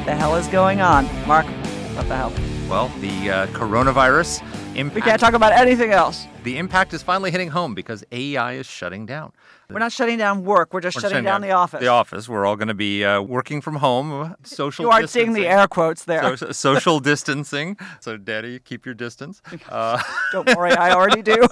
What the hell is going on? Marc, what the hell? Well, the uh, coronavirus impact. We can't talk about anything else. The impact is finally hitting home because AEI is shutting down. We're not shutting down work. We're just We're shutting, down, the office. The office. We're all going to be uh, working from home. Social. You aren't seeing the air quotes there. So- social distancing. So, Daddy, keep your distance. Uh, Don't worry, I already do.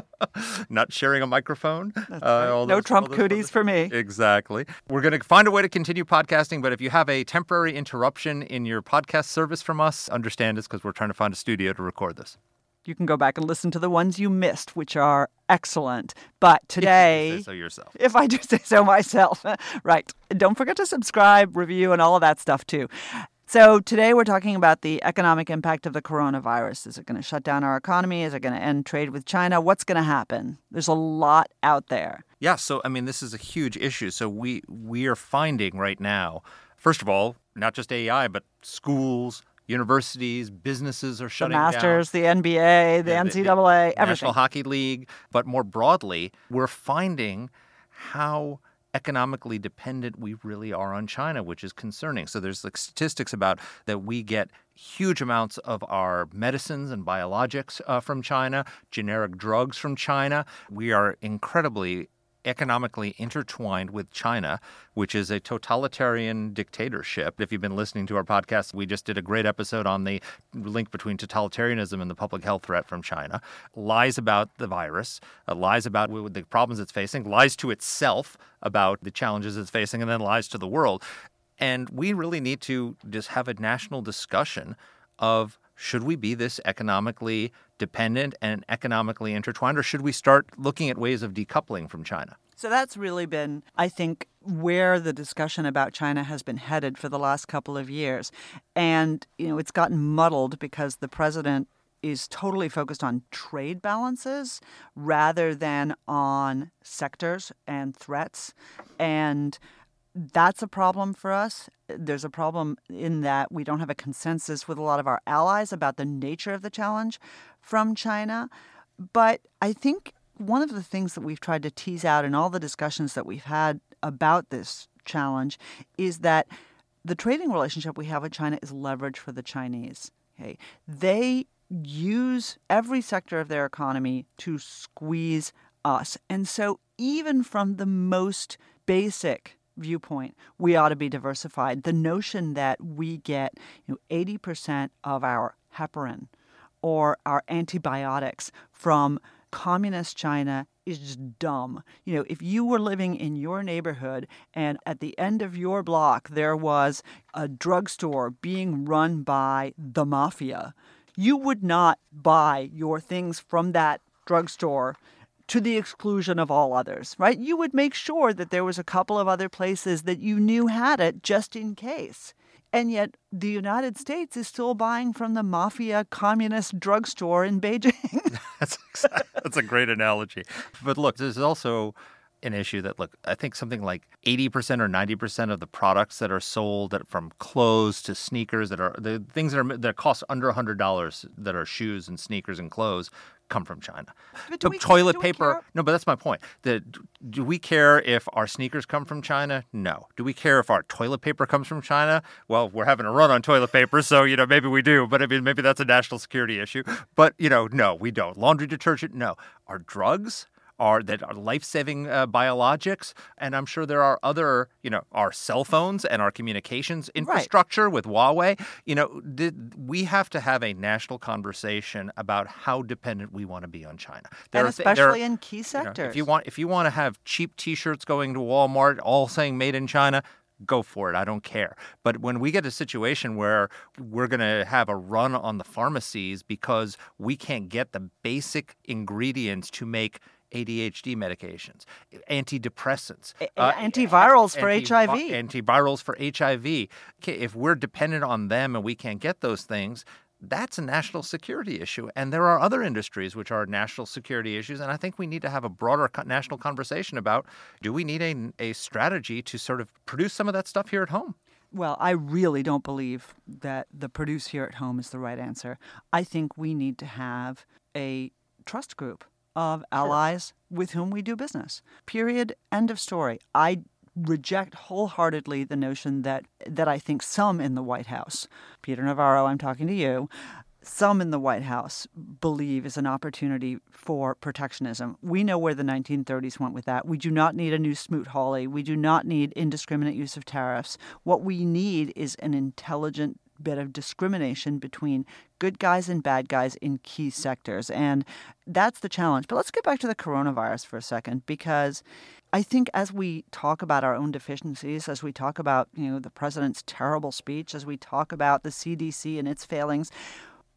not sharing a microphone. Uh, right. all No those- Trump cooties for me. Exactly. We're going to find a way to continue podcasting, but if you have a temporary interruption in your podcast service from us, understand it's because we're trying to find a studio to record this. You can go back and listen to the ones you missed, which are excellent. But today, Say so yourself. if I do say so myself. right. Don't forget to subscribe, review, and all of that stuff too. So today we're talking about the economic impact of the coronavirus. Is it going to shut down our economy? Is it going to end trade with China? What's going to happen? There's a lot out there. Yeah, so I mean, this is a huge issue. So we we are finding right now, first of all, not just AEI, but schools, universities, businesses are The shutting down. Masters, the NBA, the Yeah, NCAA, everything. National Hockey League, but more broadly, we're finding how economically dependent we really are on China, which is concerning. So there's like statistics about that we get huge amounts of our medicines and biologics uh, from China, generic drugs from China. We are incredibly economically intertwined with China, which is a totalitarian dictatorship. If you've been listening to our podcast, we just did a great episode on the link between totalitarianism and the public health threat from China. Lies about the virus, uh, lies about the problems it's facing, lies to itself about the challenges it's facing, and then lies to the world. And we really need to just have a national discussion of should we be this economically dependent and economically intertwined, or should we start looking at ways of decoupling from China? So that's really been, I think, where the discussion about China has been headed for the last couple of years. And, you know, it's gotten muddled because the president is totally focused on trade balances rather than on sectors and threats. And that's a problem for us. There's a problem in that we don't have a consensus with a lot of our allies about the nature of the challenge from China. But I think one of the things that we've tried to tease out in all the discussions that we've had about this challenge is that the trading relationship we have with China is leverage for the Chinese. Okay, they use every sector of their economy to squeeze us, and so even from the most basic viewpoint, we ought to be diversified. The notion that we get you know, 80% of our heparin or our antibiotics from communist China is just dumb. You know, if you were living in your neighborhood and at the end of your block there was a drugstore being run by the mafia, you would not buy your things from that drugstore to the exclusion of all others, right? You would make sure that there was a couple of other places that you knew had it just in case. And yet, the United States is still buying from the mafia communist drugstore in Beijing. That's that's a great analogy. But look, there's also an issue that look, I think something like 80% or 90% of the products that are sold that from clothes to sneakers that are the things that are that cost under $100 that are shoes and sneakers and clothes come from China. But do The we- toilet paper, no, but that's my point. The, do we care if our sneakers come from China? No. Do we care if our toilet paper comes from China? Well, we're having a run on toilet paper, so you know maybe we do. But I mean, maybe that's a national security issue. But you know, no, we don't. Laundry detergent, no. Our drugs are that are life-saving uh, biologics, and I'm sure there are other, you know, our cell phones and our communications infrastructure with Huawei. You know, we have to have a national conversation about how dependent we want to be on China. and are there are- especially in key you know, sectors. if you want, if you want to have cheap T-shirts going to Walmart, all saying "Made in China," go for it. I don't care. But when we get a situation where we're going to have a run on the pharmacies because we can't get the basic ingredients to make ADHD medications, antidepressants, uh, antivirals for anti- HIV. Antivirals for HIV. Okay, if we're dependent on them and we can't get those things, that's a national security issue. And there are other industries which are national security issues. And I think we need to have a broader national conversation about do we need a, a strategy to sort of produce some of that stuff here at home? Well, I really don't believe that the produce here at home is the right answer. I think we need to have a trust group of allies with whom we do business. Period. End of story. I reject wholeheartedly the notion that that I think some in the White House, Peter Navarro, I'm talking to you, some in the White House believe is an opportunity for protectionism. We know where the 1930s went with that. We do not need a new Smoot-Hawley. We do not need indiscriminate use of tariffs. What we need is an intelligent bit of discrimination between good guys and bad guys in key sectors. And that's the challenge. But let's get back to the coronavirus for a second because I think as we talk about our own deficiencies, as we talk about, you know, the president's terrible speech, as we talk about the CDC and its failings,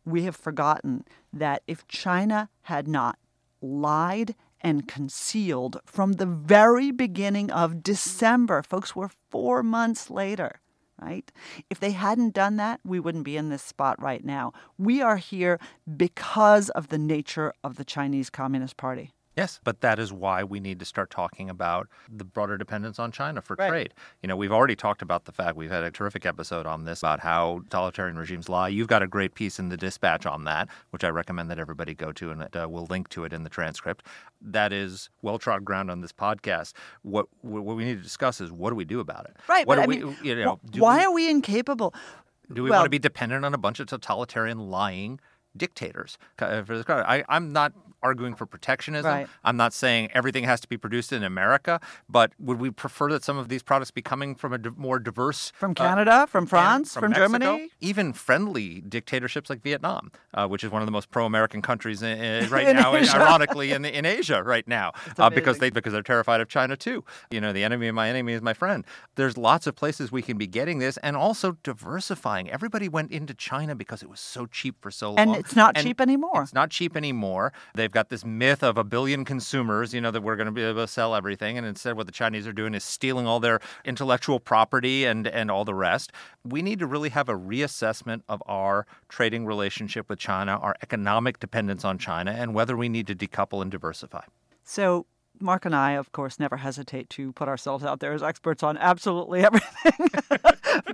we have forgotten that if China had not lied and concealed from the very beginning of December, folks, we're four months later, right? If they hadn't done that, we wouldn't be in this spot right now. We are here because of the nature of the Chinese Communist Party. Yes, but that is why we need to start talking about the broader dependence on China for Right. trade. You know, we've already talked about the fact we've had a terrific episode on this about how totalitarian regimes lie. You've got a great piece in the Dispatch on that, which I recommend that everybody go to, and uh, we'll link to it in the transcript. That is well trod ground on this podcast. What what we need to discuss is what do we do about it? Right, What but we, mean, you know, wh- why we- are we incapable? do we well- want to be dependent on a bunch of totalitarian lying dictators uh, for this country? I, I'm not arguing for protectionism. Right. I'm not saying everything has to be produced in America, but would we prefer that some of these products be coming from a di- more diverse From uh, Canada, from France, from, Mexico, Germany? even friendly dictatorships like Vietnam, uh, which is one of the most pro-American countries in, in- right In now, Asia. ironically in, in Asia right now, uh, because they because they're terrified of China too. You know, the enemy of my enemy is my friend. There's lots of places we can be getting this, and also diversifying. Everybody went into China because it was so cheap for so long, And it's not cheap anymore. It's not cheap anymore. They've got this myth of a billion consumers, you know, that we're going to be able to sell everything. And instead, what the Chinese are doing is stealing all their intellectual property and, and all the rest. We need to really have a reassessment of our trading relationship with China, our economic dependence on China, and whether we need to decouple and diversify. So, Marc and I, of course, never hesitate to put ourselves out there as experts on absolutely everything.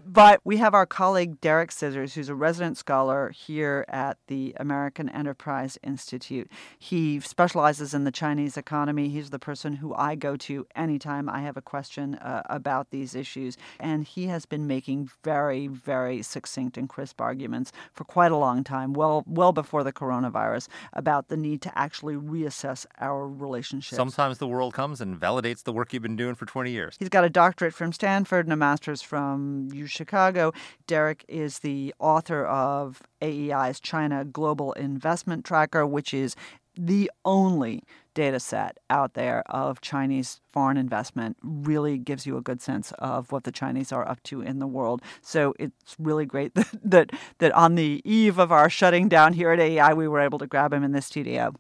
but we have our colleague Derek Scissors, who's a resident scholar here at the American Enterprise Institute. He specializes in the Chinese economy. He's the person who I go to anytime I have a question uh, about these issues. And he has been making very, very succinct and crisp arguments for quite a long time, well, well before the coronavirus, about the need to actually reassess our relationships. Sometimes the world comes and validates the work you've been doing for 20 years. He's got a doctorate from Stanford and a master's from U Chicago. Derek is the author of AEI's China Global Investment Tracker, which is the only data set out there of Chinese foreign investment really gives you a good sense of what the Chinese are up to in the world. So it's really great that that, that on the eve of our shutting down here at AEI, we were able to grab him in the studio.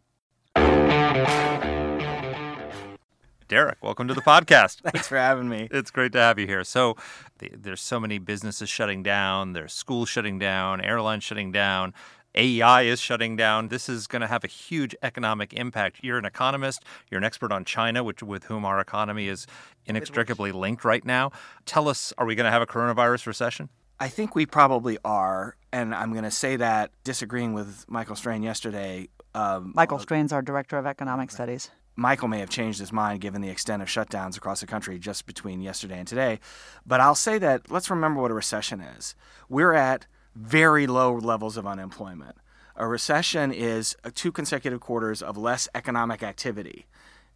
Derek, welcome to the podcast. Thanks for having me. It's great to have you here. So, the, there's so many businesses shutting down, there's schools shutting down, airlines shutting down. AEI is shutting down. This is going to have a huge economic impact. You're an economist. You're an expert on China, which with whom our economy is inextricably linked right now. Tell us, are we going to have a coronavirus recession? I think we probably are, and I'm going to say that disagreeing with Michael Strain yesterday. Um, Michael Strain's our director of economic studies. Michael may have changed his mind given the extent of shutdowns across the country just between yesterday and today. But I'll say that let's remember what a recession is. We're at very low levels of unemployment. A recession is two consecutive quarters of less economic activity.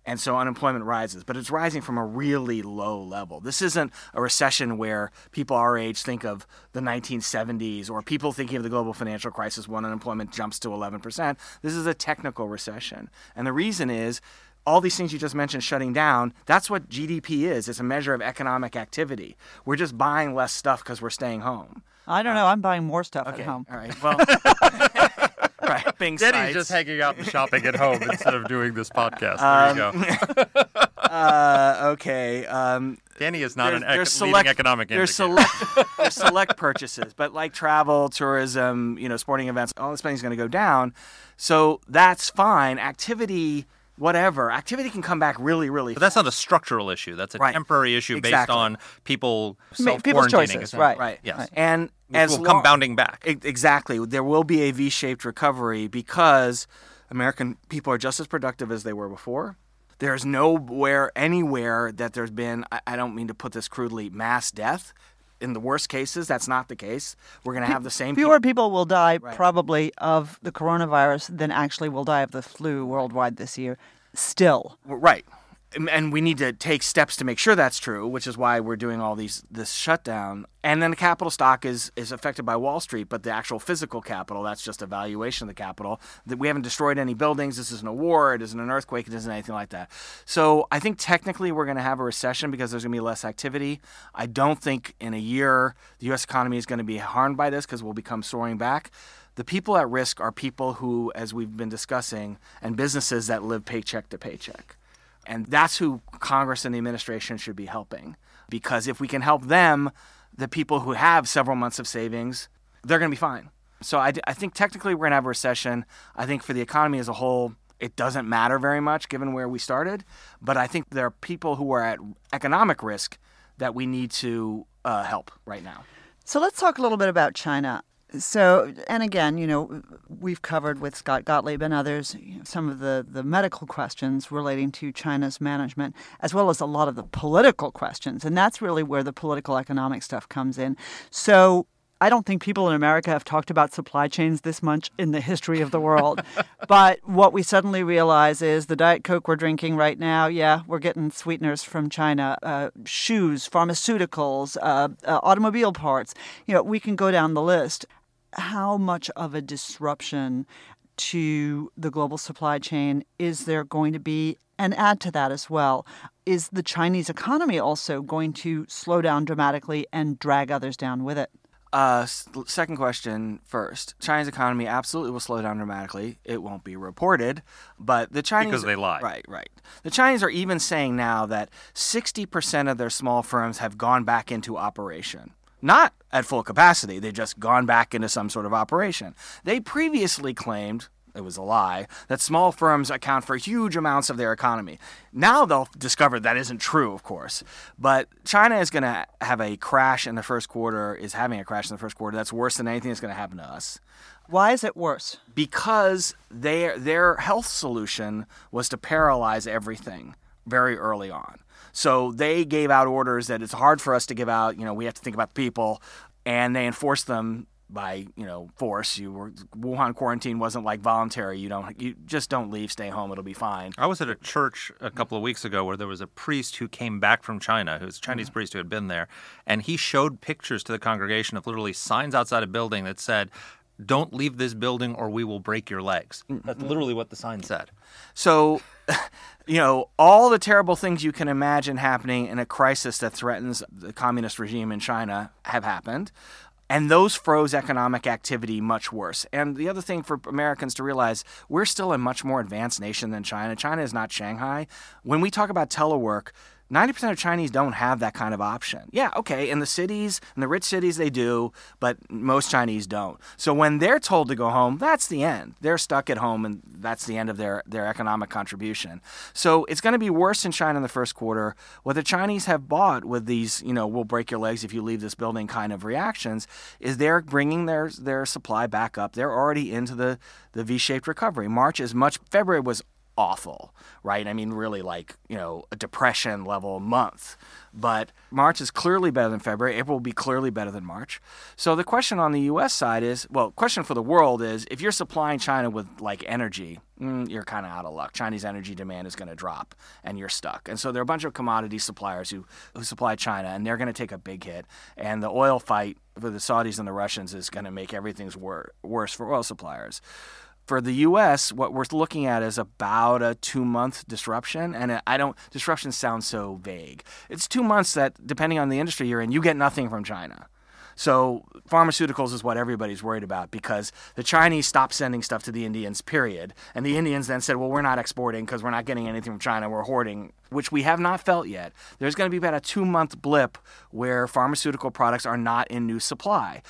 And so unemployment rises, but it's rising from a really low level. This isn't a recession where people our age think of the 1970s or people thinking of the global financial crisis when unemployment jumps to 11%. This is a technical recession. And the reason is all these things you just mentioned shutting down, that's what GDP is. It's a measure of economic activity. We're just buying less stuff because we're staying home. I don't know. I'm buying more stuff at home. All right. Well, right. shopping Denny's sites. just hanging out and shopping at home instead of doing this podcast. There Um, you go. uh, okay. Um, Dany is not there's, an ec- there's leading select, economic there's select there's select purchases, but like travel, tourism, you know, sporting events, all the spending is going to go down. So that's fine. Activity, whatever, activity can come back really, really. But that's not a structural issue. That's a Right. temporary issue based on people self people's quarantining. choices, right. right. Yes. And Which as will come long- bounding back. Exactly. There will be a V-shaped recovery because American people are just as productive as they were before. There's nowhere, anywhere that there's been. I, I don't mean to put this crudely, mass death. In the worst cases, that's not the case. We're going to have the same. Fewer people will die Right. probably of the coronavirus than actually will die of the flu worldwide this year. Still. Right. And- we need to take steps to make sure that's true, which is why we're doing all these this shutdown. And then the capital stock is is affected by Wall Street, but the actual physical capital, that's just a valuation of the capital. That we haven't destroyed any buildings. This isn't a war. It isn't an earthquake. It isn't anything like that. So I think technically we're going to have a recession because there's going to be less activity. I don't think in a year the U.S. economy is going to be harmed by this because we'll become soaring back. The people at risk are people who, as we've been discussing, and businesses that live paycheck to paycheck. And that's who Congress and the administration should be helping. Because if we can help them, the people who have several months of savings, they're going to be fine. So I, I think technically we're going to have a recession. I think for the economy as a whole, it doesn't matter very much given where we started. But I think there are people who are at economic risk that we need to uh, help right now. So let's talk a little bit about China. So, and again, you know, we've covered with Scott Gottlieb and others you know, some of the, the medical questions relating to China's management, as well as a lot of the political questions. And that's really where the political economic stuff comes in. So, I don't think people in America have talked about supply chains this much in the history of the world. but what we suddenly realize is the Diet Coke we're drinking right now, yeah, we're getting sweeteners from China, uh, shoes, pharmaceuticals, uh, uh, automobile parts. You know, we can go down the list. How much of a disruption to the global supply chain is there going to be? And add to that as well, is the Chinese economy also going to slow down dramatically and drag others down with it? Uh, second question first. China's economy absolutely will slow down dramatically. It won't be reported, but the Chinese Because they lie. Right, right. The Chinese are even saying now that 60% of their small firms have gone back into operation. Not at full capacity, they've just gone back into some sort of operation. They previously claimed it was a lie that small firms account for huge amounts of their economy. Now they'll discover that isn't true, of course. But China is going to have a crash in the first quarter, is having a crash in the first quarter that's worse than anything that's going to happen to us Why is it worse? because their their health solution was to paralyze everything very early on. So they gave out orders that it's hard for us to give out. You know, we have to think about the people, and they enforced them by you know force. You were Wuhan quarantine wasn't like voluntary. You don't you just don't leave, stay home. It'll be fine. I was at a church a couple of weeks ago where there was a priest who came back from China, who's a Chinese Mm-hmm. priest who had been there, and he showed pictures to the congregation of literally signs outside a building that said, "Don't leave this building, or we will break your legs." That's literally what the sign said. So, you know, all the terrible things you can imagine happening in a crisis that threatens the communist regime in China have happened. And those froze economic activity much worse. And the other thing for Americans to realize, we're still a much more advanced nation than China. China is not Shanghai. When we talk about telework, 90% of Chinese don't have that kind of option. Yeah, okay, in the cities, in the rich cities, they do, but most Chinese don't. So when they're told to go home, that's the end. They're stuck at home, and that's the end of their, their economic contribution. So it's going to be worse in China in the first quarter. What the Chinese have bought with these, you know, we'll break your legs if you leave this building kind of reactions, is they're bringing their, their supply back up. They're already into the, the V shaped recovery. March is much, February was awful, right? I mean, really like, you know, a depression level month. But March is clearly better than February. April will be clearly better than March. So the question on the US side is well, question for the world is if you're supplying China with like energy, mm, you're kind of out of luck. Chinese energy demand is going to drop and you're stuck. And so there are a bunch of commodity suppliers who, who supply China and they're going to take a big hit. And the oil fight for the Saudis and the Russians is going to make everything's wor- worse for oil suppliers for the U.S., what we're looking at is about a two-month disruption, and I don't. Disruption sounds so vague. It's two months that, depending on the industry you're in, you get nothing from China. So pharmaceuticals is what everybody's worried about because the Chinese stopped sending stuff to the Indians, period. And the Indians then said, well, we're not exporting because we're not getting anything from China. We're hoarding, which we have not felt yet. There's going to be about a two month blip where pharmaceutical products are not in new supply.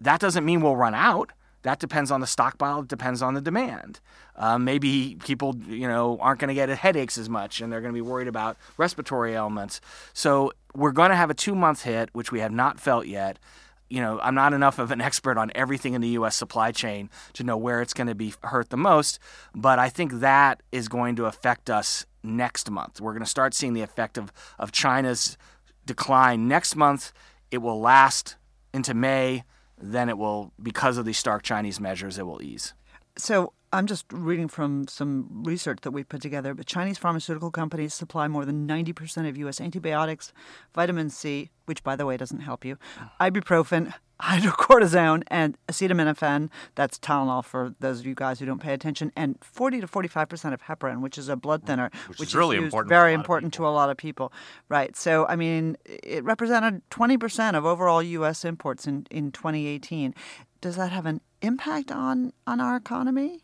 That doesn't mean we'll run out. That depends on the stockpile. It depends on the demand. Uh, maybe people, you know, aren't going to get headaches as much, and they're going to be worried about respiratory ailments. So we're going to have a two-month hit, which we have not felt yet. You know, I'm not enough of an expert on everything in the U.S. supply chain to know where it's going to be hurt the most, but I think that is going to affect us next month. We're going to start seeing the effect of, of China's decline next month. It will last into May then it will, because of these stark Chinese measures, it will ease. So I'm just reading from some research that we put together, but Chinese pharmaceutical companies supply more than 90% of U.S. antibiotics, vitamin C, which, by the way, doesn't help you, hmm. ibuprofen, hydrocortisone, and acetaminophen. That's Tylenol for those of you guys who don't pay attention, and 40 to 45% of heparin, which is a blood thinner, which, which is really important. Very important to a lot of people. Right. So, I mean, it represented 20% of overall U.S. imports in, in 2018. Does that have an impact on, on our economy?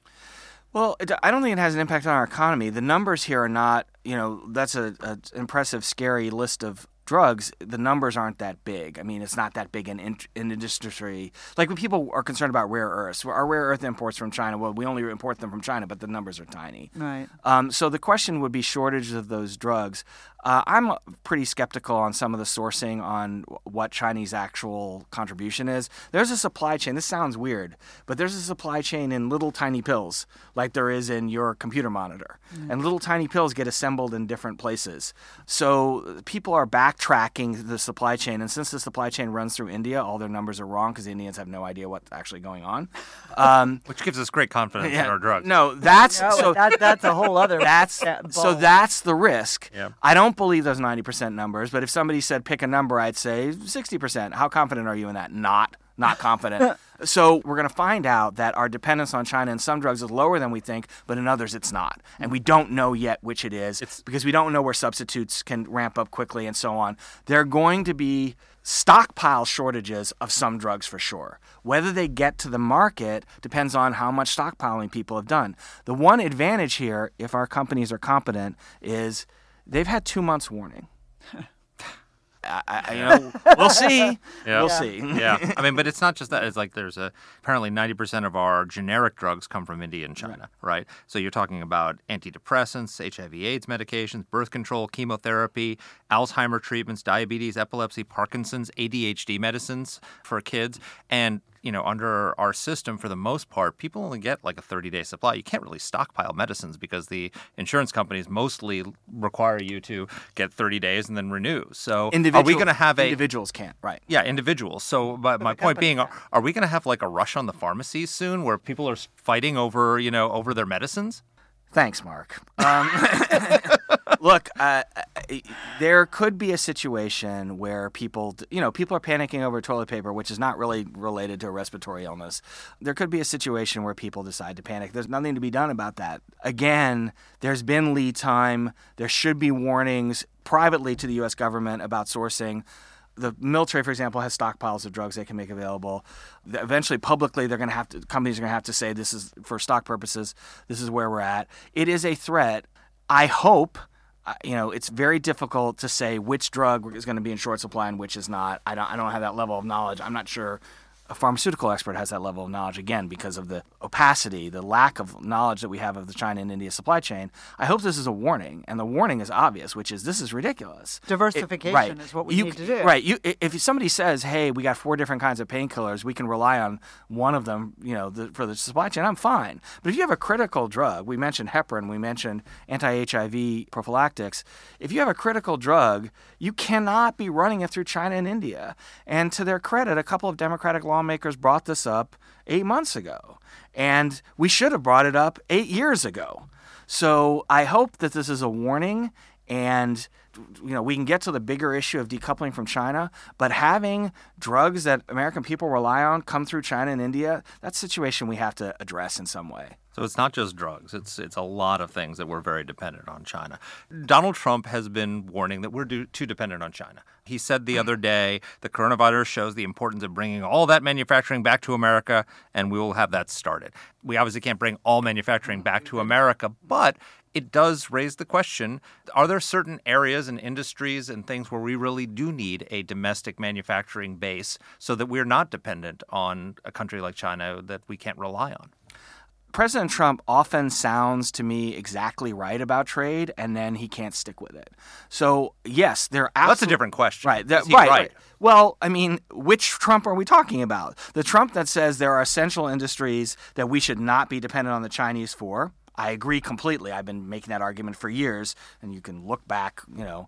Well, it, I don't think it has an impact on our economy. The numbers here are not, you know, that's a, a impressive, scary list of drugs, the numbers aren't that big. I mean, it's not that big in, in, in industry. Like when people are concerned about rare earths, our rare earth imports from China, well, we only import them from China, but the numbers are tiny. Right. Um, so the question would be shortage of those drugs. Uh, I'm pretty skeptical on some of the sourcing on what Chinese actual contribution is. There's a supply chain. This sounds weird, but there's a supply chain in little tiny pills, like there is in your computer monitor. Mm-hmm. And little tiny pills get assembled in different places. So people are backtracking the supply chain. And since the supply chain runs through India, all their numbers are wrong because the Indians have no idea what's actually going on. Um, Which gives us great confidence yeah, in our drugs. No, that's no, so that, that's a whole other. That's so that's the risk. Yeah. I don't believe those 90% numbers, but if somebody said pick a number, I'd say 60%. How confident are you in that? Not not confident. so we're going to find out that our dependence on China in some drugs is lower than we think, but in others it's not. And we don't know yet which it is it's, because we don't know where substitutes can ramp up quickly and so on. They're going to be stockpile shortages of some drugs for sure. Whether they get to the market depends on how much stockpiling people have done. The one advantage here, if our companies are competent, is they've had two months warning. I, I, you know, we'll see. Yeah. We'll see. yeah. I mean, but it's not just that. It's like there's a apparently 90% of our generic drugs come from India and China, right? right? So you're talking about antidepressants, HIV/AIDS medications, birth control, chemotherapy, Alzheimer treatments, diabetes, epilepsy, Parkinson's, ADHD medicines for kids, and you know, under our system, for the most part, people only get like a 30 day supply. You can't really stockpile medicines because the insurance companies mostly require you to get 30 days and then renew. So, are we going to have a individuals can't right? Yeah, individuals. So, but, but my point being, are, are we going to have like a rush on the pharmacies soon, where people are fighting over you know over their medicines? Thanks, Marc. Um, look, uh, uh, there could be a situation where people, you know, people are panicking over toilet paper, which is not really related to a respiratory illness. There could be a situation where people decide to panic. There's nothing to be done about that. Again, there's been lead time. There should be warnings privately to the U.S. government about sourcing the military, for example, has stockpiles of drugs they can make available. Eventually, publicly, they're going to have to companies are going to have to say this is for stock purposes. This is where we're at. It is a threat. I hope. Uh, you know, it's very difficult to say which drug is going to be in short supply and which is not. I don't. I don't have that level of knowledge. I'm not sure a pharmaceutical expert has that level of knowledge again because of the opacity, the lack of knowledge that we have of the China and India supply chain. I hope this is a warning, and the warning is obvious, which is this is ridiculous. Diversification it, right. is what we you, need to do. Right. You, if somebody says, "Hey, we got four different kinds of painkillers, we can rely on one of them," you know, the, for the supply chain, I'm fine. But if you have a critical drug, we mentioned heparin, we mentioned anti-HIV prophylactics. If you have a critical drug, you cannot be running it through China and India. And to their credit, a couple of Democratic lawmakers brought this up eight months ago. And we should have brought it up eight years ago. So I hope that this is a warning and you know we can get to the bigger issue of decoupling from China, but having drugs that American people rely on come through China and India, that's a situation we have to address in some way. So it's not just drugs. It's it's a lot of things that we're very dependent on China. Donald Trump has been warning that we're do, too dependent on China. He said the hmm. other day the coronavirus shows the importance of bringing all that manufacturing back to America, and we will have that started. We obviously can't bring all manufacturing hmm. back to America, but it does raise the question are there certain areas and industries and things where we really do need a domestic manufacturing base so that we're not dependent on a country like China that we can't rely on? President Trump often sounds to me exactly right about trade, and then he can't stick with it. So yes, there. Absolutely, That's a different question. Right. That, right, right. right. Well, I mean, which Trump are we talking about? The Trump that says there are essential industries that we should not be dependent on the Chinese for. I agree completely. I've been making that argument for years, and you can look back, you know,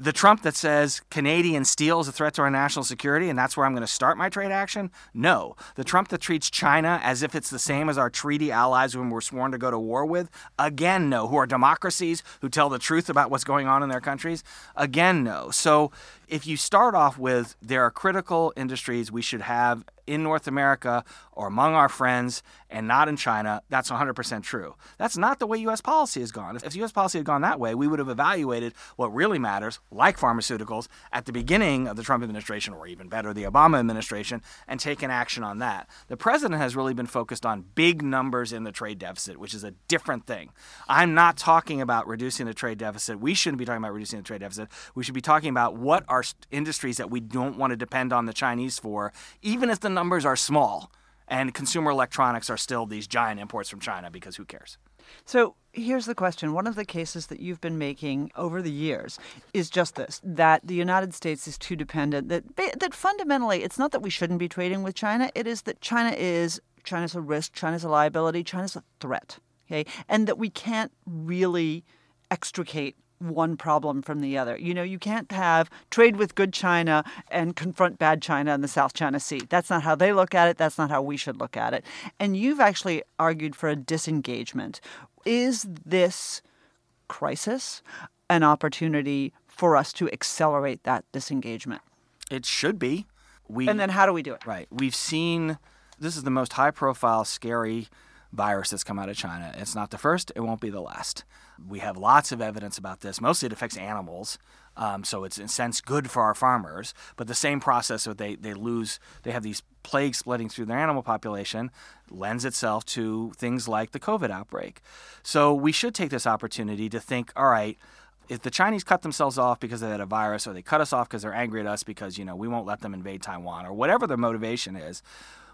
the Trump that says Canadian steel is a threat to our national security and that's where I'm going to start my trade action? No. The Trump that treats China as if it's the same as our treaty allies when we're sworn to go to war with? Again, no. Who are democracies who tell the truth about what's going on in their countries? Again, no. So if you start off with there are critical industries we should have in North America or among our friends and not in China, that's 100% true. That's not the way U.S. policy has gone. If U.S. policy had gone that way, we would have evaluated what really matters, like pharmaceuticals, at the beginning of the Trump administration, or even better, the Obama administration, and taken action on that. The president has really been focused on big numbers in the trade deficit, which is a different thing. I'm not talking about reducing the trade deficit. We shouldn't be talking about reducing the trade deficit. We should be talking about what are industries that we don't want to depend on the Chinese for, even if the numbers are small. And consumer electronics are still these giant imports from China because who cares? So here's the question. One of the cases that you've been making over the years is just this that the United States is too dependent, that, that fundamentally it's not that we shouldn't be trading with China, it is that China is China's a risk, China's a liability, China's a threat. Okay? And that we can't really extricate one problem from the other. You know, you can't have trade with good China and confront bad China in the South China Sea. That's not how they look at it. That's not how we should look at it. And you've actually argued for a disengagement. Is this crisis an opportunity for us to accelerate that disengagement? It should be. We, and then how do we do it? Right. We've seen this is the most high profile, scary virus that's come out of China. It's not the first, it won't be the last. We have lots of evidence about this. Mostly it affects animals, um, so it's in a sense good for our farmers. But the same process that they, they lose, they have these plagues spreading through their animal population, lends itself to things like the COVID outbreak. So we should take this opportunity to think, all right, if the Chinese cut themselves off because they had a virus, or they cut us off because they're angry at us because you know we won't let them invade Taiwan, or whatever their motivation is,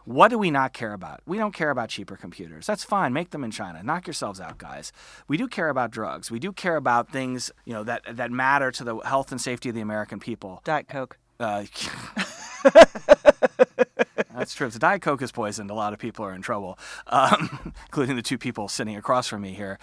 what do we not care about? We don't care about cheaper computers. That's fine. Make them in China. Knock yourselves out, guys. We do care about drugs. We do care about things, you know, that that matter to the health and safety of the American people. Diet Coke. Uh, That's true. If the Diet Coke is poisoned, a lot of people are in trouble, um, including the two people sitting across from me here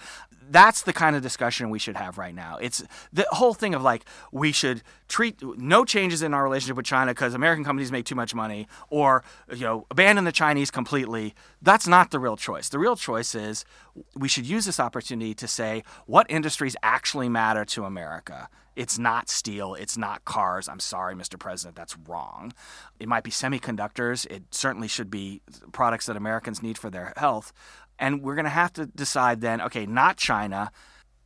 that's the kind of discussion we should have right now. It's the whole thing of like we should treat no changes in our relationship with China because American companies make too much money, or you know abandon the Chinese completely. That's not the real choice. The real choice is we should use this opportunity to say what industries actually matter to America. It's not steel. It's not cars. I'm sorry, Mr. President, that's wrong. It might be semiconductors. It certainly should be products that Americans need for their health. And we're going to have to decide then okay, not China.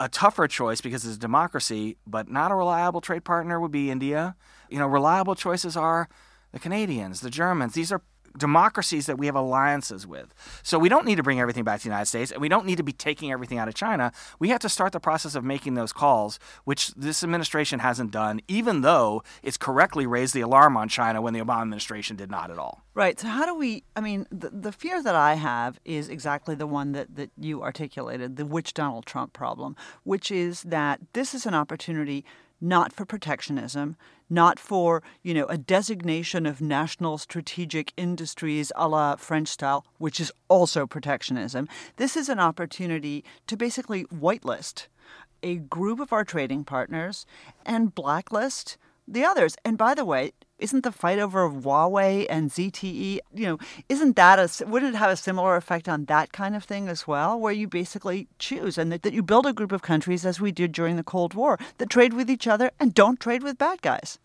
A tougher choice because it's a democracy, but not a reliable trade partner would be India. You know, reliable choices are the Canadians, the Germans. These are democracies that we have alliances with. So we don't need to bring everything back to the United States, and we don't need to be taking everything out of China. We have to start the process of making those calls, which this administration hasn't done, even though it's correctly raised the alarm on China when the Obama administration did not at all. Right. So how do we? I mean, the, the fear that I have is exactly the one that that you articulated, the which Donald Trump problem, which is that this is an opportunity not for protectionism, not for, you know, a designation of national strategic industries a la French style, which is also protectionism. This is an opportunity to basically whitelist a group of our trading partners and blacklist the others. And by the way, isn't the fight over Huawei and ZTE, you know, isn't that a, would it have a similar effect on that kind of thing as well, where you basically choose and that, that you build a group of countries as we did during the Cold War that trade with each other and don't trade with bad guys?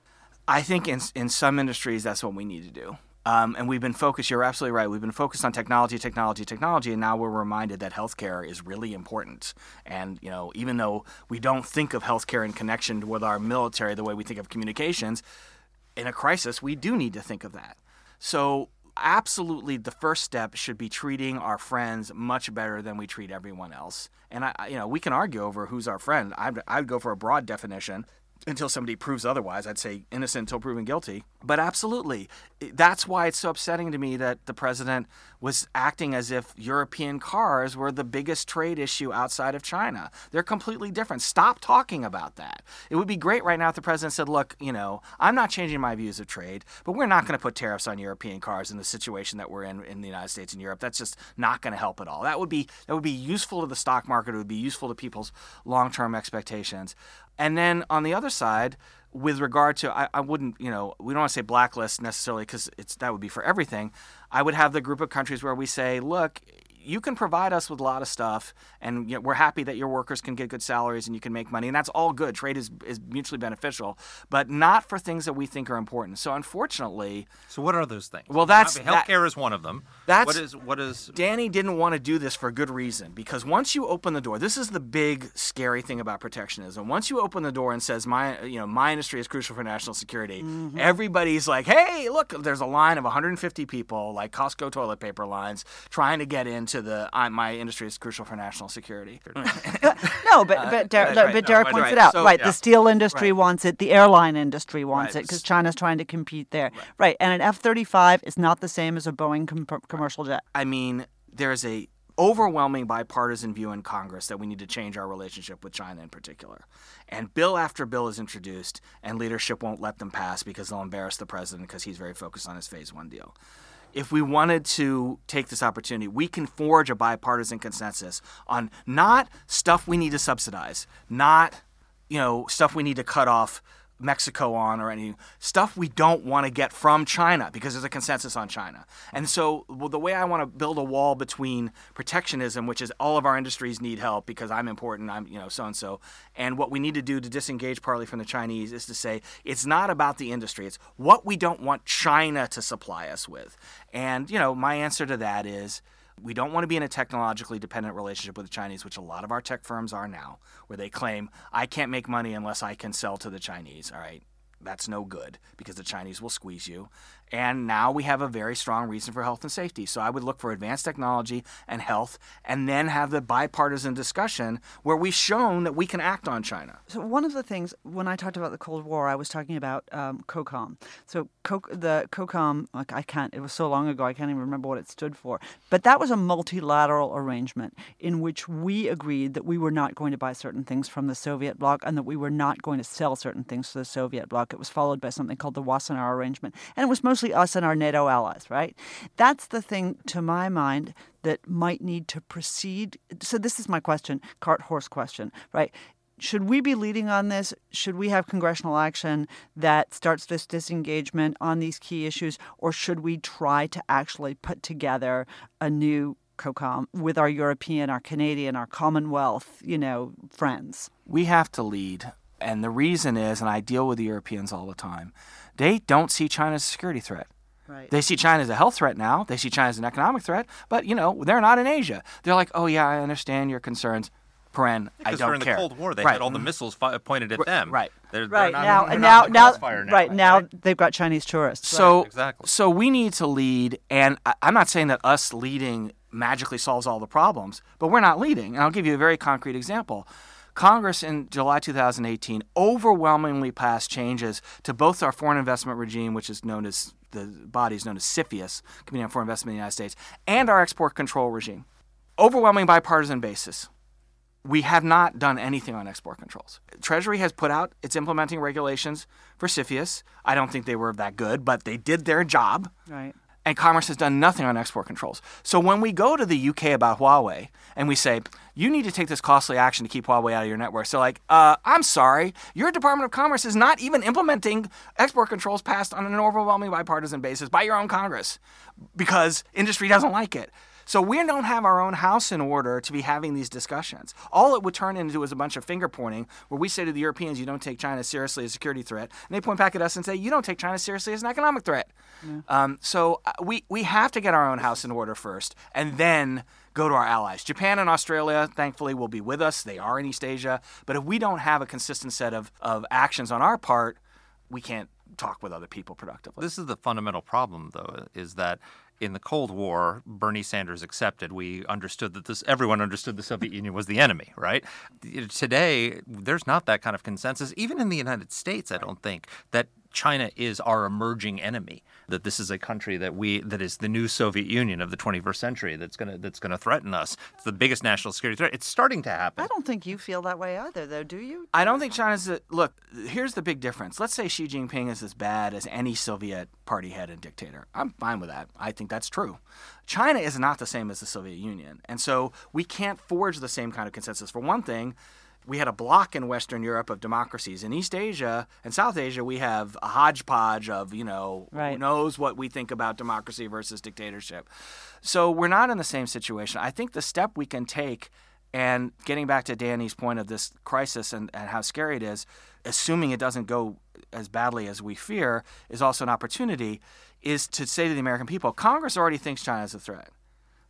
I think in, in some industries, that's what we need to do. Um, and we've been focused, you're absolutely right. We've been focused on technology, technology, technology, and now we're reminded that healthcare is really important. And, you know, even though we don't think of healthcare in connection with our military the way we think of communications, in a crisis, we do need to think of that. So, absolutely, the first step should be treating our friends much better than we treat everyone else. And I, you know, we can argue over who's our friend. I'd, I'd go for a broad definition until somebody proves otherwise. I'd say innocent until proven guilty. But absolutely, that's why it's so upsetting to me that the president was acting as if European cars were the biggest trade issue outside of China. They're completely different. Stop talking about that. It would be great right now if the president said, look, you know, I'm not changing my views of trade, but we're not going to put tariffs on European cars in the situation that we're in in the United States and Europe. That's just not going to help at all. That would be that would be useful to the stock market. It would be useful to people's long-term expectations. And then on the other side, with regard to, I, I wouldn't, you know, we don't want to say blacklist necessarily because it's that would be for everything. I would have the group of countries where we say, look, you can provide us with a lot of stuff, and you know, we're happy that your workers can get good salaries and you can make money, and that's all good. Trade is, is mutually beneficial, but not for things that we think are important. So unfortunately, so what are those things? Well, that's I mean, healthcare that, is one of them. That's what is what is. Dany didn't want to do this for a good reason because once you open the door, this is the big scary thing about protectionism. Once you open the door and says my you know my industry is crucial for national security, mm-hmm. everybody's like, hey, look, there's a line of 150 people like Costco toilet paper lines trying to get into the uh, my industry is crucial for national security. no, but but, Der- uh, right, but Derek no, points right. it out. So, right, yeah. the steel industry right. wants it, the airline industry wants it because China's trying to compete there. Right, and an F thirty five is not the same as a Boeing com- commercial jet. I mean, there's a overwhelming bipartisan view in Congress that we need to change our relationship with China in particular. And bill after bill is introduced, and leadership won't let them pass because they'll embarrass the president because he's very focused on his phase one deal if we wanted to take this opportunity, we can forge a bipartisan consensus on not stuff we need to subsidize, not you know stuff we need to cut off Mexico on or any stuff we don't want to get from China because there's a consensus on China. And so well, the way I want to build a wall between protectionism, which is all of our industries need help because I'm important, I'm you know so and so, and what we need to do to disengage partly from the Chinese is to say it's not about the industry, it's what we don't want China to supply us with. And you know my answer to that is we don't want to be in a technologically dependent relationship with the Chinese, which a lot of our tech firms are now, where they claim, I can't make money unless I can sell to the Chinese. All right. That's no good because the Chinese will squeeze you. And now we have a very strong reason for health and safety. So I would look for advanced technology and health and then have the bipartisan discussion where we've shown that we can act on China. So, one of the things, when I talked about the Cold War, I was talking about um, COCOM. So, Co- the COCOM, like I can't, it was so long ago, I can't even remember what it stood for. But that was a multilateral arrangement in which we agreed that we were not going to buy certain things from the Soviet bloc and that we were not going to sell certain things to the Soviet bloc. It was followed by something called the Wassenaar Arrangement. And it was mostly us and our NATO allies, right? That's the thing, to my mind, that might need to proceed. So, this is my question, cart horse question, right? Should we be leading on this? Should we have congressional action that starts this disengagement on these key issues? Or should we try to actually put together a new COCOM with our European, our Canadian, our Commonwealth, you know, friends? We have to lead. And the reason is, and I deal with the Europeans all the time, they don't see China as a security threat. Right. They see China as a health threat now. They see China as an economic threat, but you know they're not in Asia. They're like, oh yeah, I understand your concerns. Paren, I don't during care. the Cold War, they right. had all the mm-hmm. missiles fi- pointed at them. Right. They're, right they're not, now, now, now, now, right now, they've got Chinese tourists. So, right. exactly. so we need to lead, and I, I'm not saying that us leading magically solves all the problems, but we're not leading. And I'll give you a very concrete example. Congress in July 2018 overwhelmingly passed changes to both our foreign investment regime, which is known as the body is known as CFIUS, Committee on Foreign Investment in the United States, and our export control regime. Overwhelming bipartisan basis. We have not done anything on export controls. Treasury has put out its implementing regulations for CFIUS. I don't think they were that good, but they did their job. Right and Commerce has done nothing on export controls. So when we go to the UK about Huawei and we say, you need to take this costly action to keep Huawei out of your network, so like, uh, I'm sorry, your Department of Commerce is not even implementing export controls passed on an overwhelming bipartisan basis by your own Congress because industry doesn't like it. So we don't have our own house in order to be having these discussions. All it would turn into is a bunch of finger pointing where we say to the Europeans, you don't take China seriously as a security threat. And they point back at us and say, you don't take China seriously as an economic threat. Yeah. Um, so uh, we, we have to get our own house in order first and then go to our allies. Japan and Australia, thankfully, will be with us. They are in East Asia. But if we don't have a consistent set of, of actions on our part, we can't talk with other people productively. This is the fundamental problem, though, is that in the Cold War, Bernie Sanders accepted. We understood that this, everyone understood the Soviet Union was the enemy, right? Today, there's not that kind of consensus. Even in the United States, I don't think that China is our emerging enemy. That this is a country that we that is the new Soviet Union of the 21st century that's gonna that's gonna threaten us. It's the biggest national security threat. It's starting to happen. I don't think you feel that way either, though. Do you? I don't think China's. A, look, here's the big difference. Let's say Xi Jinping is as bad as any Soviet party head and dictator. I'm fine with that. I think that's true. China is not the same as the Soviet Union, and so we can't forge the same kind of consensus. For one thing we had a block in Western Europe of democracies. In East Asia and South Asia, we have a hodgepodge of, you know, right. who knows what we think about democracy versus dictatorship. So we're not in the same situation. I think the step we can take, and getting back to Dany's point of this crisis and, and how scary it is, assuming it doesn't go as badly as we fear, is also an opportunity, is to say to the American people, Congress already thinks China is a threat.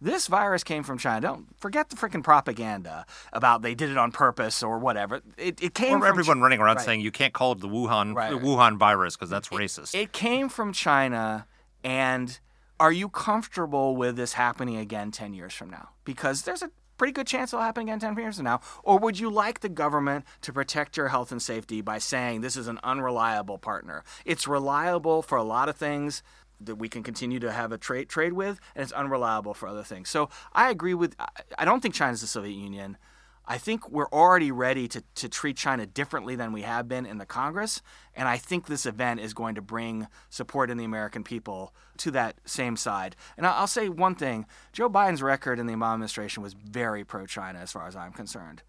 This virus came from China. Don't forget the freaking propaganda about they did it on purpose or whatever. It, it came or from everyone Ch- running around right. saying you can't call it the Wuhan right. the Wuhan virus because that's it, racist. It came from China, and are you comfortable with this happening again ten years from now? Because there's a pretty good chance it'll happen again 10 years from now? Or would you like the government to protect your health and safety by saying this is an unreliable partner? It's reliable for a lot of things that we can continue to have a trade trade with, and it's unreliable for other things. So I agree with. I don't think China's the Soviet Union. I think we're already ready to, to treat China differently than we have been in the Congress. And I think this event is going to bring support in the American people to that same side. And I'll say one thing Joe Biden's record in the Obama administration was very pro China, as far as I'm concerned.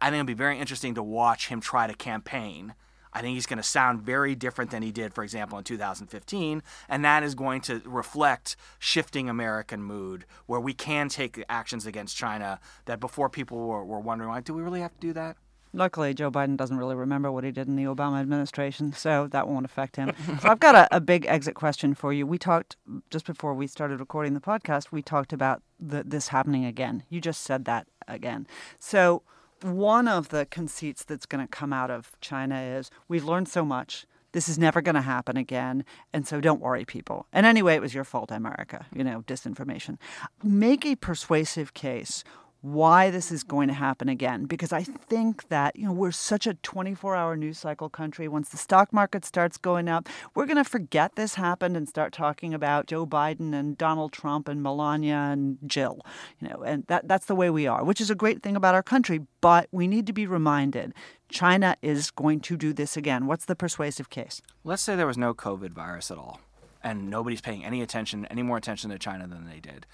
I think it'll be very interesting to watch him try to campaign I think he's going to sound very different than he did, for example, in 2015. And that is going to reflect shifting American mood where we can take actions against China that before people were, were wondering, like, do we really have to do that? Luckily, Joe Biden doesn't really remember what he did in the Obama administration, so that won't affect him. so I've got a, a, big exit question for you. We talked just before we started recording the podcast. We talked about the, this happening again. You just said that again. So one of the conceits that's going to come out of China is we've learned so much. This is never going to happen again. And so don't worry, people. And anyway, it was your fault, America, you know, disinformation. Make a persuasive case why this is going to happen again because I think that you know we're such a 24-hour news cycle country. Once the stock market starts going up we're going to forget this happened and start talking about Joe Biden and Donald Trump and Melania and Jill you know and that that's the way we are which is a great thing about our country but we need to be reminded China is going to do this again. What's the persuasive case? Let's say there was no covid virus at all and nobody's paying any attention any more attention to China than they did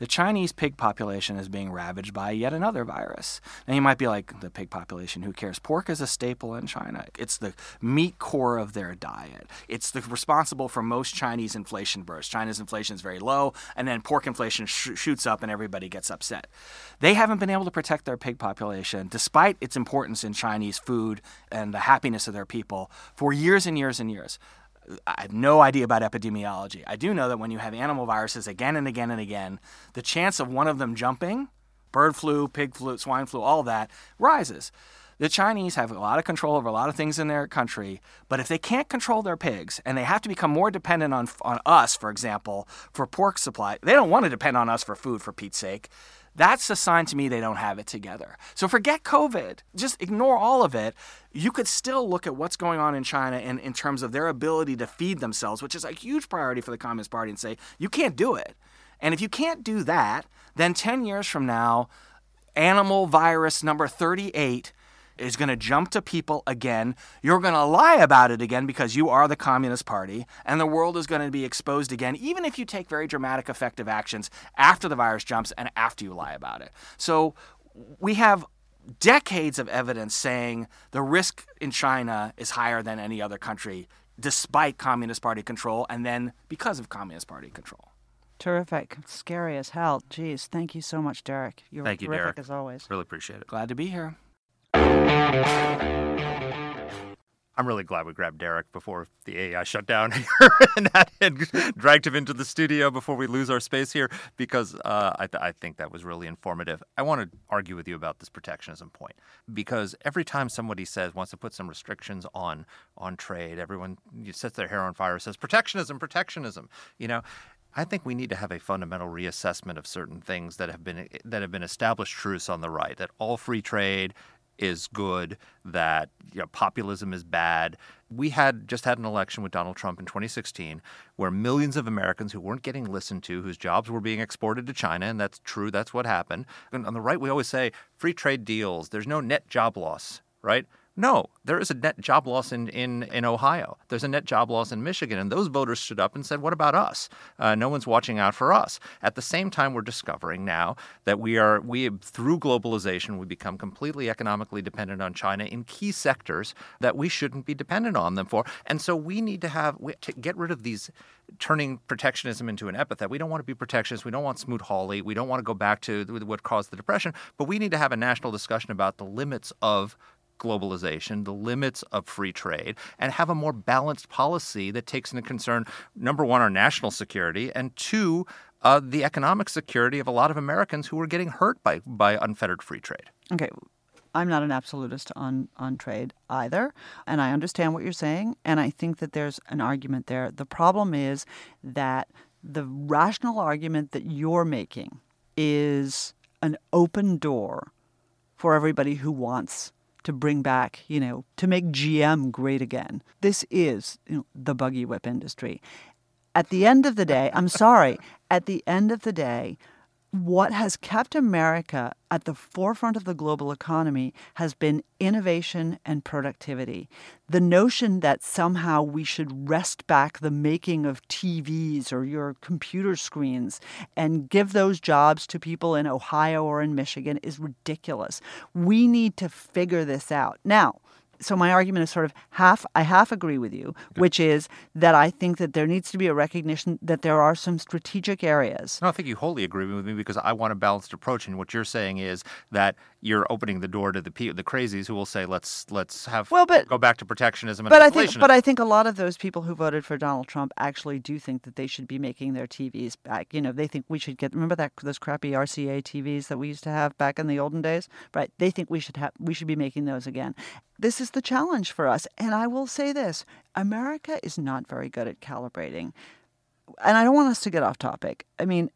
the Chinese pig population is being ravaged by yet another virus. And you might be like, the pig population, who cares? Pork is a staple in China. It's the meat core of their diet. It's the responsible for most Chinese inflation bursts. China's inflation is very low, and then pork inflation sh- shoots up and everybody gets upset. They haven't been able to protect their pig population, despite its importance in Chinese food and the happiness of their people, for years and years and years. I have no idea about epidemiology. I do know that when you have animal viruses again and again and again, the chance of one of them jumping, bird flu, pig flu, swine flu, all that, rises. The Chinese have a lot of control over a lot of things in their country, but if they can't control their pigs and they have to become more dependent on, on us, for example, for pork supply, they don't want to depend on us for food, for Pete's sake. That's a sign to me they don't have it together. So forget COVID. Just ignore all of it. You could still look at what's going on in China in, in terms of their ability to feed themselves, which is a huge priority for the Communist Party, and say, you can't do it. And if you can't do that, then 10 years from now, animal virus number 38 is going to jump to people again. You're going to lie about it again because you are the Communist Party, and the world is going to be exposed again, even if you take very dramatic, effective actions after the virus jumps and after you lie about it. So we have decades of evidence saying the risk in China is higher than any other country, despite Communist Party control, and then because of Communist Party control. Terrific. Scary as hell. Jeez. Thank you so much, Derek. You're Thank you, terrific Derek. as always. Really appreciate it. Glad to be here. I'm really glad we grabbed Derek before the AEI shut down here and, and dragged him into the studio before we lose our space here because uh, I, th- I think that was really informative. I want to argue with you about this protectionism point because every time somebody says wants to put some restrictions on on trade, everyone sets their hair on fire and says protectionism, protectionism. You know, I think we need to have a fundamental reassessment of certain things that have been that have been established truths on the right that all free trade is good, that you know, populism is bad. We had just had an election with Donald Trump in 2016 where millions of Americans who weren't getting listened to, whose jobs were being exported to China, and that's true, that's what happened. And on the right, we always say free trade deals, there's no net job loss, right? No, there is a net job loss in, in, in Ohio. There's a net job loss in Michigan. And those voters stood up and said, What about us? Uh, no one's watching out for us. At the same time, we're discovering now that we are, we through globalization, we become completely economically dependent on China in key sectors that we shouldn't be dependent on them for. And so we need to have, we, to get rid of these turning protectionism into an epithet. We don't want to be protectionist. We don't want Smoot-Hawley. We don't want to go back to what caused the Depression. But we need to have a national discussion about the limits of globalization, the limits of free trade, and have a more balanced policy that takes into concern number one, our national security, and two, uh, the economic security of a lot of Americans who are getting hurt by, by unfettered free trade. Okay. I'm not an absolutist on, on trade either. And I understand what you're saying. And I think that there's an argument there. The problem is that the rational argument that you're making is an open door for everybody who wants to bring back, you know, to make GM great again. This is you know, the buggy whip industry. At the end of the day, I'm sorry, at the end of the day, what has kept America at the forefront of the global economy has been innovation and productivity. The notion that somehow we should wrest back the making of TVs or your computer screens and give those jobs to people in Ohio or in Michigan is ridiculous. We need to figure this out. Now, so my argument is sort of half I half agree with you, which is that I think that there needs to be a recognition that there are some strategic areas. No, I think you wholly agree with me because I want a balanced approach, and what you're saying is that you're opening the door to the pe- the crazies who will say let's let's have well, but, go back to protectionism. And but I think but I think a lot of those people who voted for Donald Trump actually do think that they should be making their TVs back. You know, they think we should get remember that those crappy RCA TVs that we used to have back in the olden days, right? They think we should have we should be making those again. This is the challenge for us, and I will say this: America is not very good at calibrating. And I don't want us to get off topic. I mean,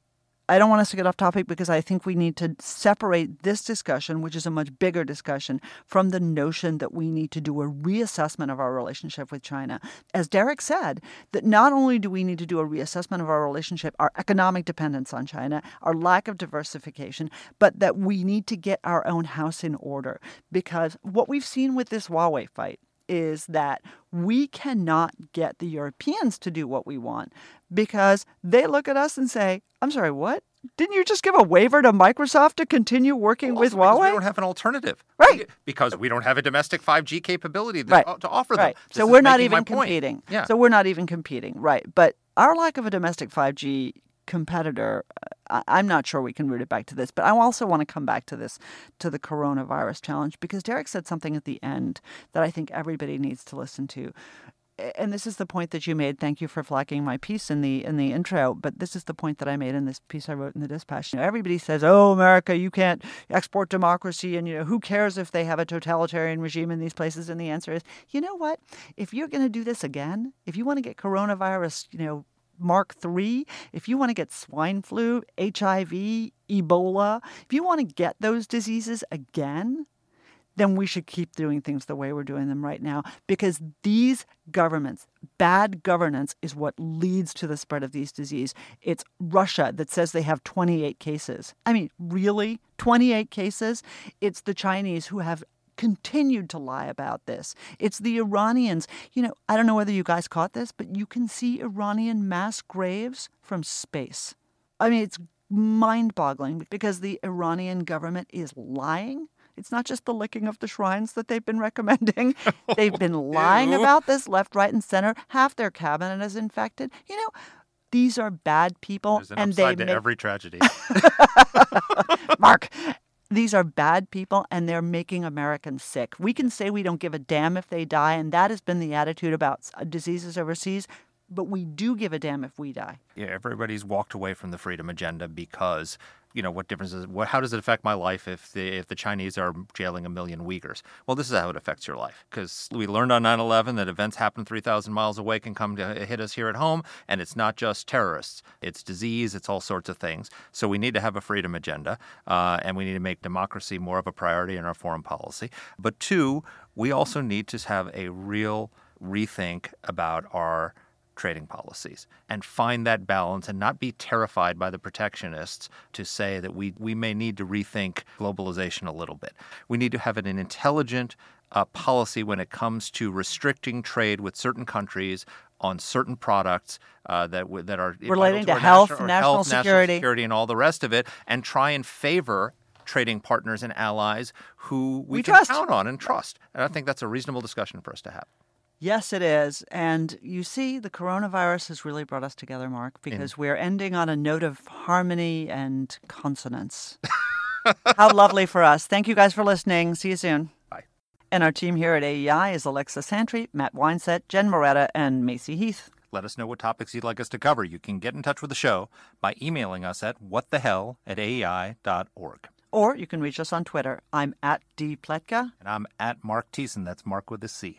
I don't want us to get off topic because I think we need to separate this discussion, which is a much bigger discussion, from the notion that we need to do a reassessment of our relationship with China. As Derek said, that not only do we need to do a reassessment of our relationship, our economic dependence on China, our lack of diversification, but that we need to get our own house in order. Because what we've seen with this Huawei fight is that we cannot get the Europeans to do what we want because they look at us and say, I'm sorry, what? Didn't you just give a waiver to Microsoft to continue working well, with Huawei? Because we don't have an alternative. Right. Because we don't have a domestic 5G capability to, right. to offer them. Right. This so we're not even point. competing. Yeah. So we're not even competing. Right. But our lack of a domestic 5G competitor, I'm not sure we can root it back to this, but I also want to come back to this, to the coronavirus challenge, because Derek said something at the end that I think everybody needs to listen to. And this is the point that you made. Thank you for flagging my piece in the in the intro. But this is the point that I made in this piece I wrote in the Dispatch. You know, everybody says, "Oh, America, you can't export democracy," and you know, who cares if they have a totalitarian regime in these places? And the answer is, you know what? If you're going to do this again, if you want to get coronavirus, you know, Mark III, if you want to get swine flu, HIV, Ebola, if you want to get those diseases again, then we should keep doing things the way we're doing them right now because these governments, bad governance is what leads to the spread of these disease. It's Russia that says they have 28 cases. I mean, really? 28 cases? It's the Chinese who have continued to lie about this. It's the Iranians. You know, I don't know whether you guys caught this, but you can see Iranian mass graves from space. I mean, it's mind boggling because the Iranian government is lying. It's not just the licking of the shrines that they've been recommending. they've been lying about this left, right, and center. Half their cabinet is infected. You know, These are bad people, an and they to make every tragedy. Marc. These are bad people and they're making Americans sick. We can say we don't give a damn if they die, and that has been the attitude about uh, diseases overseas, but we do give a damn if we die. yeah, everybody's walked away from the freedom agenda because you know what difference is what how does it affect my life if the if the Chinese are jailing a million Uyghurs? Well, this is how it affects your life because we learned on 9/11 that events happen 3,000 miles away can come to hit us here at home, and it's not just terrorists; it's disease, it's all sorts of things. So we need to have a freedom agenda, uh, and we need to make democracy more of a priority in our foreign policy. But two, we also need to have a real rethink about our trading policies and find that balance and not be terrified by the protectionists to say that we, we may need to rethink globalization a little bit. We need to have an intelligent uh, policy when it comes to restricting trade with certain countries on certain products uh, that w- that are Relating vital to health, national, national health, security. national security, and all the rest of it, and try and favor trading partners and allies who we, We can trust. count on and trust. And I think that's a reasonable discussion for us to have. Yes, it is. And you see, the coronavirus has really brought us together, Marc, because we're ending on a note of harmony and consonance. How lovely for us. Thank you guys for listening. See you soon. Bye. And our team here at AEI is Alexa Santry, Matt Weinset, Jen Moretta, and Macy Heath. Let us know what topics you'd like us to cover. You can get in touch with the show by emailing us at whatthehell at aei.org. Or you can reach us on Twitter. I'm at dpletka. And I'm at Marc Thiessen. That's Marc with a C.